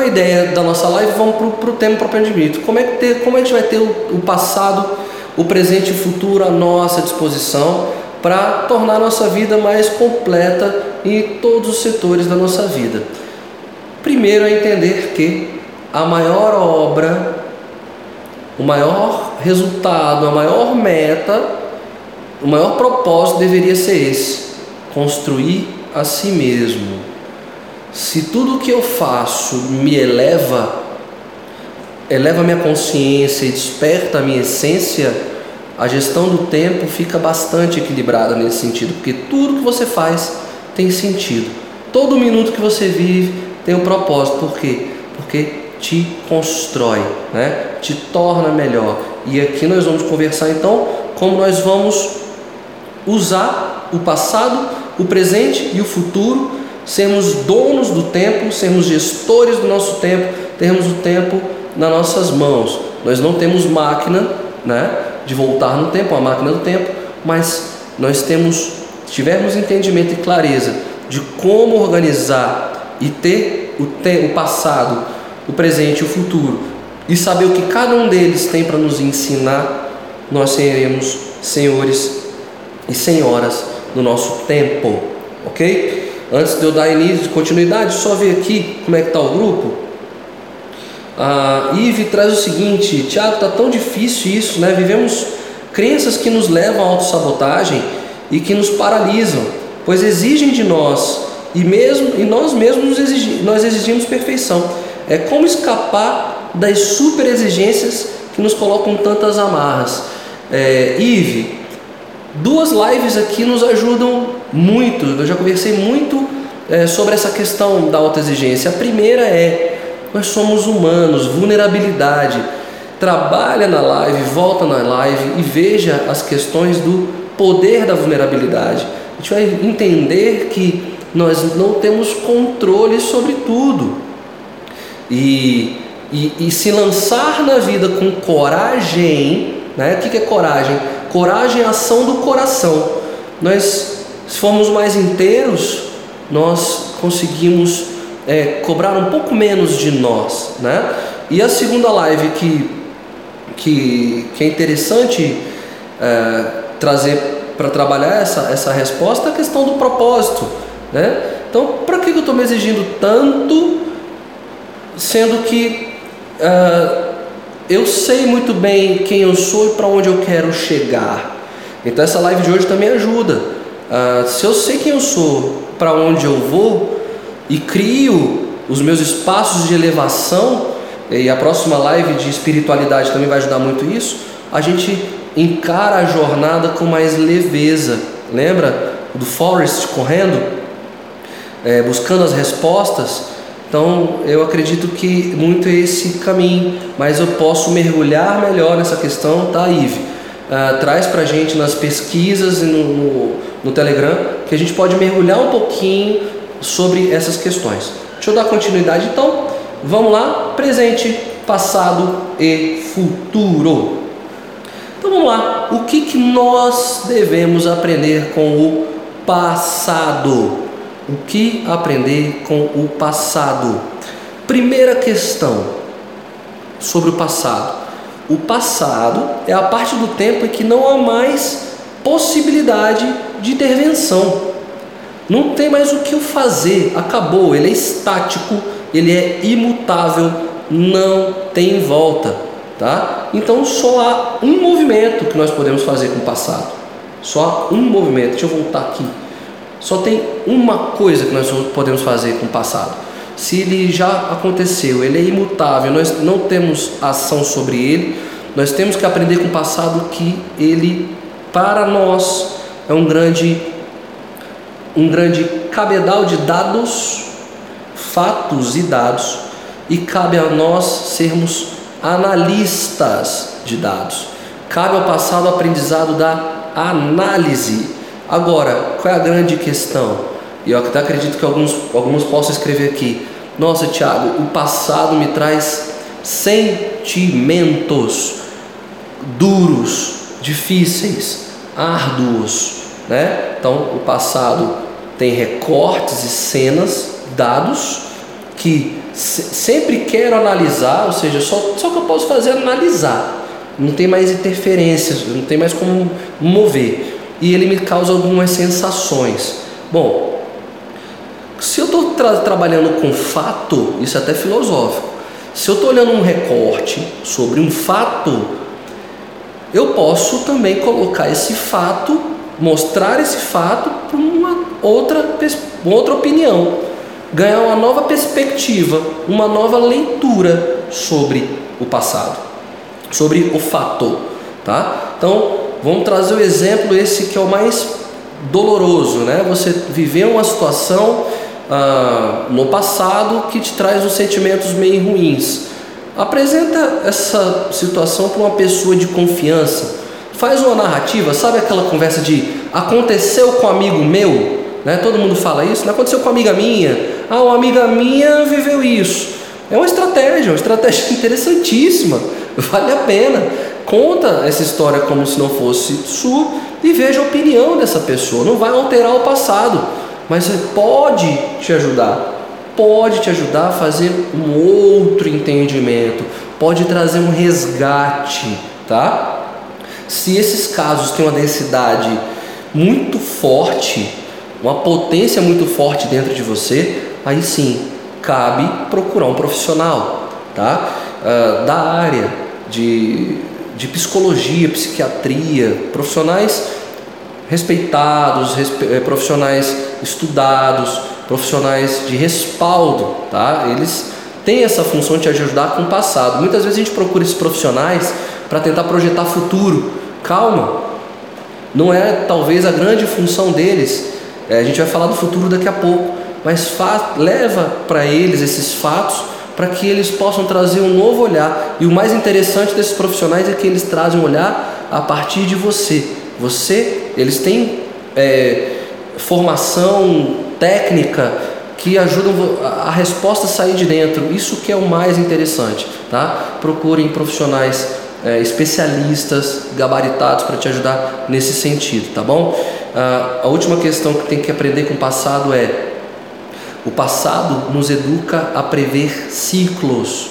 ideia da nossa live? Vamos para o tema propriamente dito. Como é que ter, como a gente vai ter o, o passado, o presente e o futuro à nossa disposição para tornar a nossa vida mais completa em todos os setores da nossa vida. Primeiro é entender que a maior obra, o maior resultado, a maior meta, o maior propósito deveria ser esse: construir a si mesmo. Se tudo que eu faço me eleva, eleva minha consciência e desperta a minha essência, a gestão do tempo fica bastante equilibrada nesse sentido, porque tudo que você faz tem sentido. Todo minuto que você vive tem um propósito. Por quê? Porque te constrói, né? te torna melhor. E aqui nós vamos conversar então como nós vamos usar o passado, o presente e o futuro, sermos donos do tempo, sermos gestores do nosso tempo, termos o tempo nas nossas mãos. Nós não temos máquina né, de voltar no tempo, a máquina do tempo, mas nós temos tivermos entendimento e clareza de como organizar e ter o, te o passado, o presente e o futuro, e saber o que cada um deles tem para nos ensinar, nós seremos senhores e senhoras no nosso tempo, ok? Antes de eu dar início, continuidade, só ver aqui como é que está o grupo. A Ive traz o seguinte: Tiago, está tão difícil isso, né? Vivemos crenças que nos levam à autossabotagem e que nos paralisam, pois exigem de nós e mesmo e nós mesmos exigimos, nós exigimos perfeição. É como escapar das super exigências que nos colocam tantas amarras. É, Ive, duas lives aqui nos ajudam muito. Eu já conversei muito é, sobre essa questão da autoexigência. A primeira é nós somos humanos, vulnerabilidade. Trabalha na live, volta na live e veja as questões do poder da vulnerabilidade. A gente vai entender que nós não temos controle sobre tudo. E, e, e se lançar na vida com coragem, né? o que, é coragem? Coragem é ação do coração. Nós, se formos mais inteiros, nós conseguimos é, cobrar um pouco menos de nós. Né? E a segunda live que, que, que é interessante. É, trazer para trabalhar essa, essa resposta a questão do propósito. Né? Então, para que eu estou me exigindo tanto, sendo que uh, eu sei muito bem quem eu sou e para onde eu quero chegar? Então, essa live de hoje também ajuda. Uh, se eu sei quem eu sou, para onde eu vou e crio os meus espaços de elevação, e a próxima live de espiritualidade também vai ajudar muito isso, a gente encara a jornada com mais leveza. Lembra do Forrest correndo, é, buscando as respostas? Então eu acredito que muito é esse caminho, mas eu posso mergulhar melhor nessa questão, tá, Ive? Uh, traz para gente nas pesquisas e no, no, no Telegram que a gente pode mergulhar um pouquinho sobre essas questões. Deixa eu dar continuidade então. Vamos lá, presente, passado e futuro. Então vamos lá, o que, que nós devemos aprender com o passado? O que aprender com o passado? Primeira questão sobre o passado. O passado é a parte do tempo em que não há mais possibilidade de intervenção. Não tem mais o que fazer, acabou, ele é estático, ele é imutável, não tem volta, tá? Então só há um movimento que nós podemos fazer com o passado. Só há um movimento. Deixa eu voltar aqui. Só tem uma coisa que nós podemos fazer com o passado. Se ele já aconteceu, ele é imutável, nós não temos ação sobre ele, nós temos que aprender com o passado que ele, para nós, é um grande um grande cabedal de dados, fatos e dados, e cabe a nós sermos analistas de dados. Cabe ao passado o aprendizado da análise. Agora, qual é a grande questão? E eu até acredito que alguns, alguns possam escrever aqui. Nossa, Tiago, o passado me traz sentimentos duros, difíceis, árduos, né? Então, o passado tem recortes e cenas, dados, que se, sempre quero analisar, ou seja, só, só que eu posso fazer analisar. Não tem mais interferências, não tem mais como mover. E ele me causa algumas sensações. Bom, tra trabalhando com fato, isso é até filosófico. Se eu estou olhando um recorte sobre um fato, eu posso também colocar esse fato, mostrar esse fato para uma outra, outra opinião, ganhar uma nova perspectiva, uma nova leitura sobre o passado, sobre o fato, tá? Então, vamos trazer o exemplo esse que é o mais doloroso, né? Você viveu uma situação ah, no passado que te traz uns sentimentos meio ruins. Apresenta essa situação para uma pessoa de confiança. Faz uma narrativa, sabe aquela conversa de aconteceu com um amigo meu? Né? Todo mundo fala isso. Não aconteceu com uma amiga minha. Ah, uma amiga minha viveu isso. É uma estratégia, uma estratégia interessantíssima. Vale a pena. Conta essa história como se não fosse sua e veja a opinião dessa pessoa. Não vai alterar o passado, mas pode te ajudar. Pode te ajudar a fazer um outro entendimento. Pode trazer um resgate, tá? Se esses casos têm uma densidade muito forte, uma potência muito forte dentro de você, aí sim cabe procurar um profissional, tá? Uh, da área de, de psicologia, psiquiatria, profissionais respeitados, respe, eh, profissionais estudados, profissionais de respaldo, tá? Eles têm essa função de te ajudar com o passado. Muitas vezes a gente procura esses profissionais para tentar projetar futuro. Calma, não é talvez a grande função deles é, a gente vai falar do futuro daqui a pouco, mas leva para eles esses fatos para que eles possam trazer um novo olhar. E o mais interessante desses profissionais é que eles trazem um olhar a partir de você. Você, eles têm é, formação técnica que ajudam a resposta a sair de dentro. Isso que é o mais interessante, tá? Procurem profissionais é, especialistas, gabaritados para te ajudar nesse sentido, tá bom? Ah, a última questão que tem que aprender com o passado é: o passado nos educa a prever ciclos.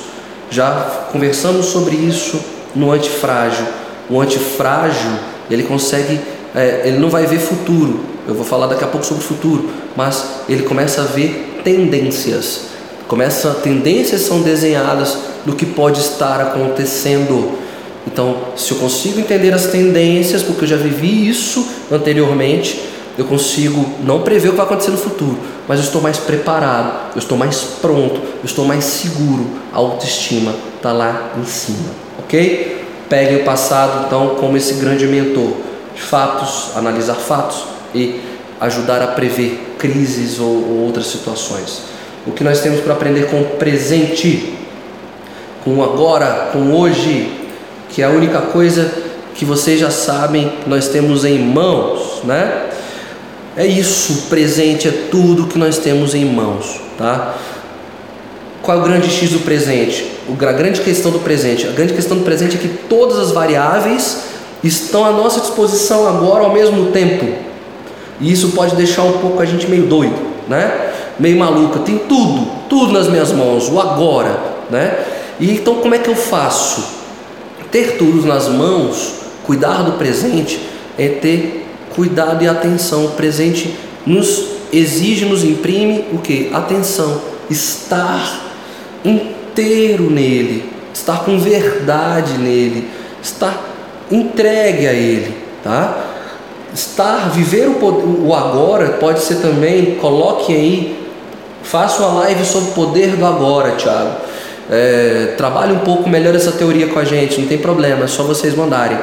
Já conversamos sobre isso no antifrágil. O antifrágil ele consegue, é, ele não vai ver futuro, Eu vou falar daqui a pouco sobre futuro, mas ele começa a ver tendências. Começa tendências são desenhadas do que pode estar acontecendo. Então, se eu consigo entender as tendências, porque eu já vivi isso anteriormente, eu consigo não prever o que vai acontecer no futuro, mas eu estou mais preparado, eu estou mais pronto, eu estou mais seguro. A autoestima está lá em cima, ok? Pegue o passado então como esse grande mentor de fatos, analisar fatos e ajudar a prever crises ou, ou outras situações. O que nós temos para aprender com o presente, com o agora, com hoje, que é a única coisa que vocês já sabem nós temos em mãos, né? É isso, presente é tudo que nós temos em mãos, tá? Qual é o grande X do presente? A grande questão do presente, a grande questão do presente é que todas as variáveis estão à nossa disposição agora ao mesmo tempo. E isso pode deixar um pouco a gente meio doido, né? Meio maluco. Tem tudo, tudo nas minhas mãos, o agora, né? E então como é que eu faço? Ter tudo nas mãos, cuidar do presente é ter cuidado e atenção. O presente nos exige, nos imprime o que? Atenção, estar inteiro nele, estar com verdade nele, estar entregue a ele, tá? Estar, viver o, o agora pode ser também, coloque aí, faça uma live sobre o poder do agora, Tiago. É, trabalhe um pouco melhor essa teoria com a gente, não tem problema, é só vocês mandarem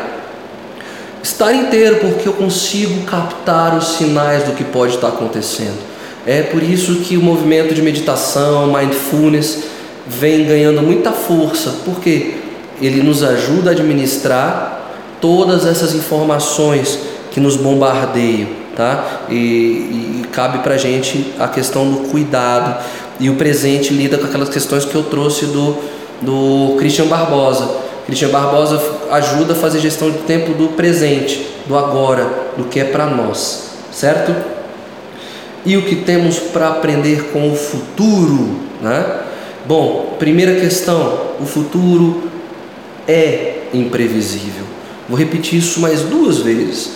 estar inteiro, porque eu consigo captar os sinais do que pode estar acontecendo. É por isso que o movimento de meditação, mindfulness, vem ganhando muita força, porque ele nos ajuda a administrar todas essas informações que nos bombardeiam, tá? E, e cabe para gente a questão do cuidado e o presente lida com aquelas questões que eu trouxe do, do Christian Barbosa Cristian Barbosa ajuda a fazer gestão de tempo do presente, do agora, do que é para nós, certo? E o que temos para aprender com o futuro, né? Bom, primeira questão, o futuro é imprevisível. Vou repetir isso mais duas vezes.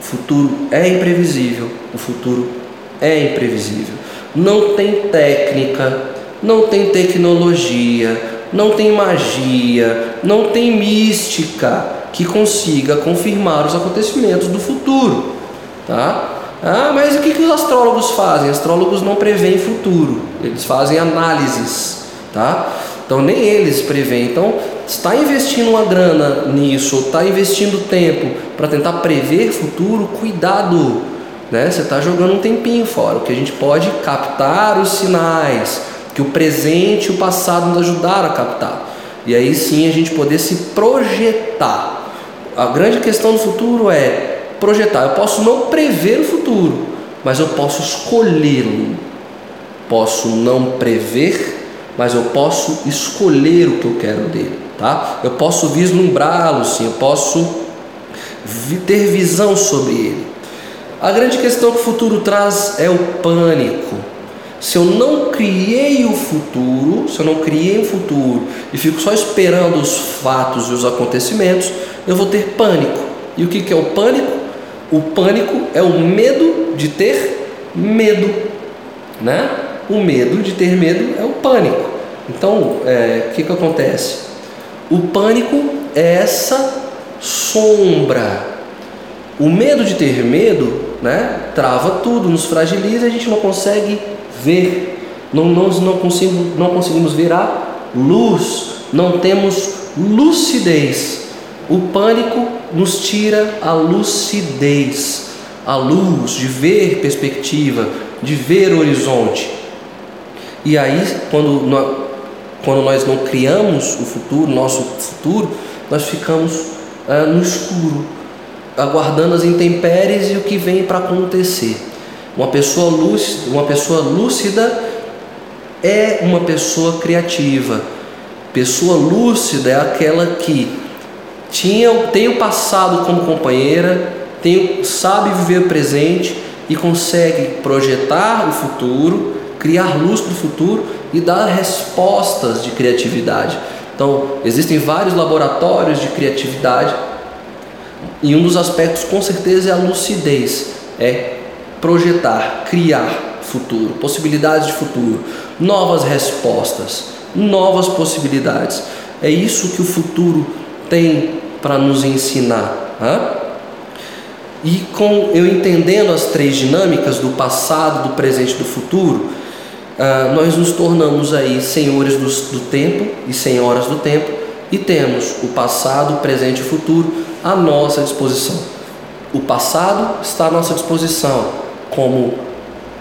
O futuro é imprevisível, o futuro é imprevisível. Não tem técnica, não tem tecnologia, não tem magia, não tem mística que consiga confirmar os acontecimentos do futuro, tá? Ah, mas o que, que os astrólogos fazem? Astrólogos não preveem futuro, eles fazem análises, tá? Então nem eles preveem. Então, está investindo uma grana nisso, está investindo tempo para tentar prever futuro, cuidado, né? Você está jogando um tempinho fora. O que a gente pode captar os sinais, que o presente e o passado nos ajudaram a captar. E aí sim a gente poder se projetar. A grande questão do futuro é projetar. Eu posso não prever o futuro, mas eu posso escolhê-lo. Posso não prever, mas eu posso escolher o que eu quero dele, tá? Eu posso vislumbrá-lo, sim, eu posso ter visão sobre ele. A grande questão que o futuro traz é o pânico. Se eu não criei o futuro, se eu não criei o futuro e fico só esperando os fatos e os acontecimentos, eu vou ter pânico. E o que, que é o pânico? O pânico é o medo de ter medo, né? O medo de ter medo é o pânico. Então, é, o que, que acontece? O pânico é essa sombra. O medo de ter medo, né? Trava tudo, nos fragiliza, e a gente não consegue ver, não, nós não, consigo, não conseguimos ver a luz, não temos lucidez. O pânico nos tira a lucidez, a luz de ver perspectiva, de ver horizonte. E aí, quando nós, quando nós não criamos o futuro, nosso futuro, nós ficamos ah, no escuro, aguardando as intempéries e o que vem para acontecer. Uma pessoa lúcida, uma pessoa lúcida é uma pessoa criativa. Pessoa lúcida é aquela que tinha, tem o passado como companheira, tem, sabe viver o presente e consegue projetar o futuro, criar luz para o futuro e dar respostas de criatividade. Então, existem vários laboratórios de criatividade e um dos aspectos com certeza é a lucidez, é projetar, criar futuro, possibilidades de futuro, novas respostas, novas possibilidades. É isso que o futuro tem para nos ensinar. Hein? E com eu entendendo as três dinâmicas do passado, do presente e do futuro, uh, nós nos tornamos aí senhores do, do tempo e senhoras do tempo e temos o passado, o presente e o futuro à nossa disposição. O passado está à nossa disposição como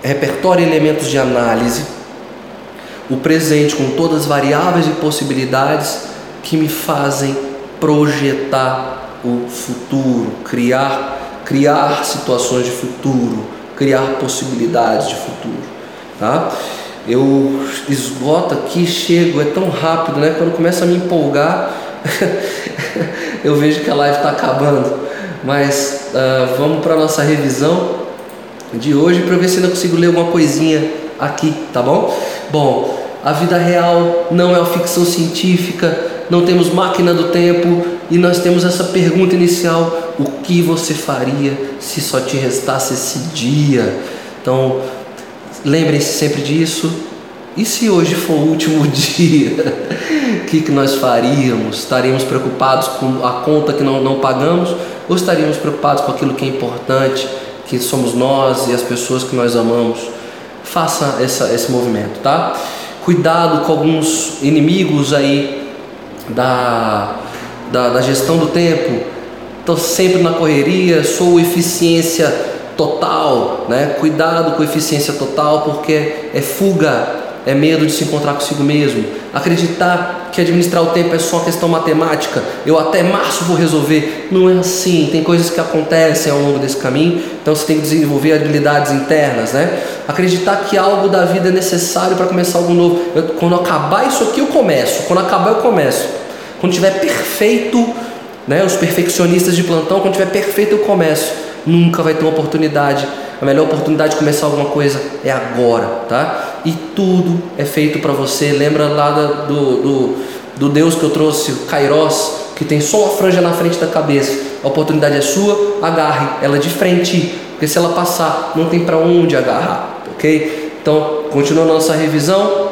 repertório e elementos de análise, o presente com todas as variáveis e possibilidades que me fazem projetar o futuro, criar criar situações de futuro, criar possibilidades de futuro, tá? Eu esgoto aqui, chego, é tão rápido, né? Quando começa a me empolgar, eu vejo que a live está acabando. Mas uh, vamos para nossa revisão de hoje para ver se ainda consigo ler alguma coisinha aqui, tá bom? Bom, a vida real não é uma ficção científica, não temos máquina do tempo e nós temos essa pergunta inicial: o que você faria se só te restasse esse dia? Então, lembrem-se sempre disso. E se hoje for o último dia, o que, que nós faríamos? Estaríamos preocupados com a conta que não, não pagamos ou estaríamos preocupados com aquilo que é importante, que somos nós e as pessoas que nós amamos? Faça essa, esse movimento, tá? Cuidado com alguns inimigos aí da, da, da gestão do tempo. Estou sempre na correria, sou eficiência total, né? Cuidado com eficiência total, porque é fuga é medo de se encontrar consigo mesmo, acreditar que administrar o tempo é só questão matemática, eu até março vou resolver. Não é assim, tem coisas que acontecem ao longo desse caminho, então você tem que desenvolver habilidades internas, né? Acreditar que algo da vida é necessário para começar algo novo. Eu, quando acabar isso aqui, eu começo, quando acabar, eu começo. Quando tiver perfeito, né, os perfeccionistas de plantão, quando tiver perfeito, eu começo. Nunca vai ter uma oportunidade a melhor oportunidade de começar alguma coisa é agora, tá? E tudo é feito para você. Lembra lá do, do, do Deus que eu trouxe, o Kairos, que tem só uma franja na frente da cabeça. A oportunidade é sua, agarre ela de frente, porque se ela passar, não tem para onde agarrar, ok? Então, continuando nossa revisão,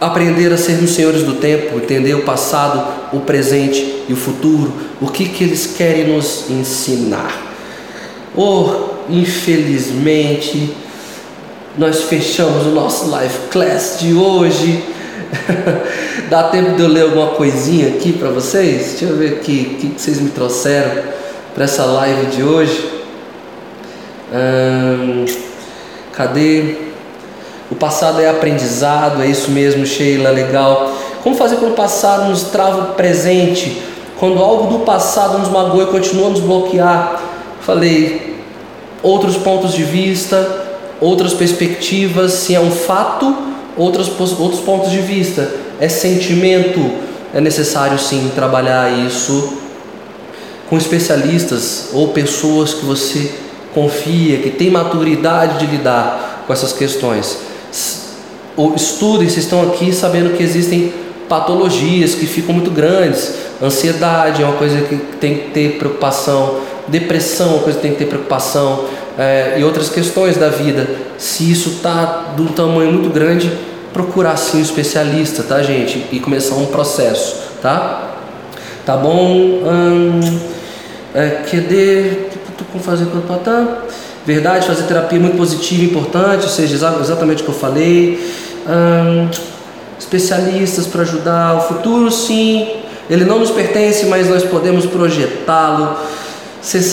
aprender a sermos senhores do tempo, entender o passado, o presente e o futuro, o que, que eles querem nos ensinar. Oh, infelizmente, nós fechamos o nosso live class de hoje. Dá tempo de eu ler alguma coisinha aqui para vocês? Deixa eu ver aqui o que vocês me trouxeram para essa live de hoje. Hum, cadê? O passado é aprendizado, é isso mesmo, Sheila, legal. Como fazer quando o passado nos trava o presente? Quando algo do passado nos magoa e continua a nos bloquear? Falei, outros pontos de vista, outras perspectivas, se é um fato, outros, outros pontos de vista, é sentimento, é necessário sim trabalhar isso com especialistas ou pessoas que você confia, que tem maturidade de lidar com essas questões. Estudem, vocês estão aqui sabendo que existem patologias que ficam muito grandes. Ansiedade é uma coisa que tem que ter preocupação, depressão, uma coisa que tem que ter preocupação, é, e outras questões da vida. Se isso está de um tamanho muito grande, procurar sim um especialista, tá, gente? E começar um processo, tá? Tá bom? Hum, é, QD, como fazer tá? Verdade, fazer terapia é muito positiva, importante, ou seja, exatamente o que eu falei. Hum, especialistas para ajudar o futuro, sim. Ele não nos pertence, mas nós podemos projetá-lo.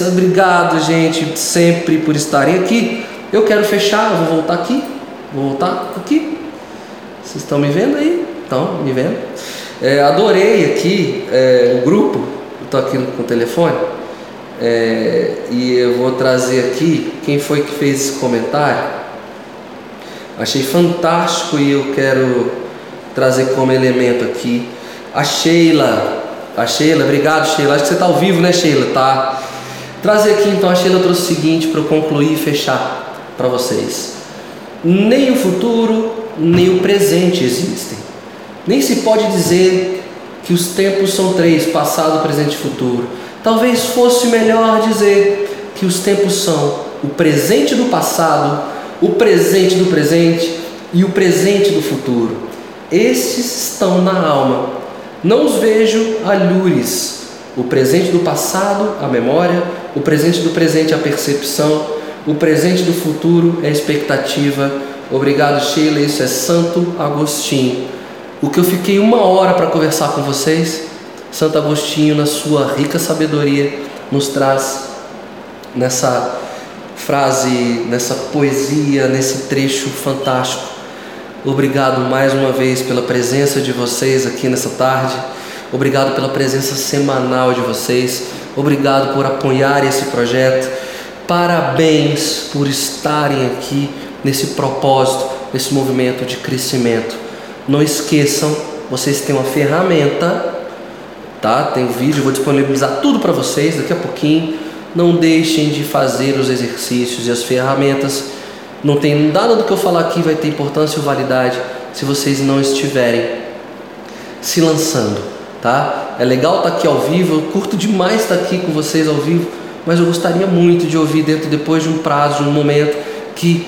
Obrigado, gente, sempre por estarem aqui. Eu quero fechar, eu vou voltar aqui. Vou voltar aqui. Vocês estão me vendo aí? Estão me vendo? É, adorei aqui é, o grupo. Estou aqui com o telefone. É, e eu vou trazer aqui quem foi que fez esse comentário. Achei fantástico e eu quero trazer como elemento aqui a Sheila. A Sheila, obrigado Sheila. Acho que você está ao vivo, né, Sheila? Tá. Trazer aqui então a Sheila trouxe o seguinte para eu concluir e fechar para vocês. Nem o futuro, nem o presente existem. Nem se pode dizer que os tempos são três: passado, presente e futuro. Talvez fosse melhor dizer que os tempos são o presente do passado, o presente do presente e o presente do futuro. Estes estão na alma. Não os vejo alhures. O presente do passado, a memória, o presente do presente, a percepção, o presente do futuro é a expectativa. Obrigado, Sheila. Isso é Santo Agostinho. O que eu fiquei uma hora para conversar com vocês, Santo Agostinho, na sua rica sabedoria, nos traz nessa frase, nessa poesia, nesse trecho fantástico. Obrigado mais uma vez pela presença de vocês aqui nessa tarde. Obrigado pela presença semanal de vocês. Obrigado por apoiar esse projeto. Parabéns por estarem aqui nesse propósito, nesse movimento de crescimento. Não esqueçam, vocês têm uma ferramenta, tá? Tem um vídeo, vou disponibilizar tudo para vocês daqui a pouquinho. Não deixem de fazer os exercícios e as ferramentas. Não tem nada do que eu falar aqui vai ter importância ou validade se vocês não estiverem se lançando, tá? É legal estar tá aqui ao vivo, eu curto demais estar tá aqui com vocês ao vivo, mas eu gostaria muito de ouvir dentro depois de um prazo, de um momento que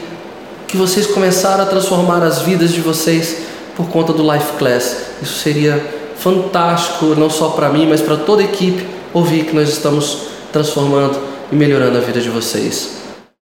que vocês começaram a transformar as vidas de vocês por conta do Life Class. Isso seria fantástico, não só para mim, mas para toda a equipe, ouvir que nós estamos transformando e melhorando a vida de vocês.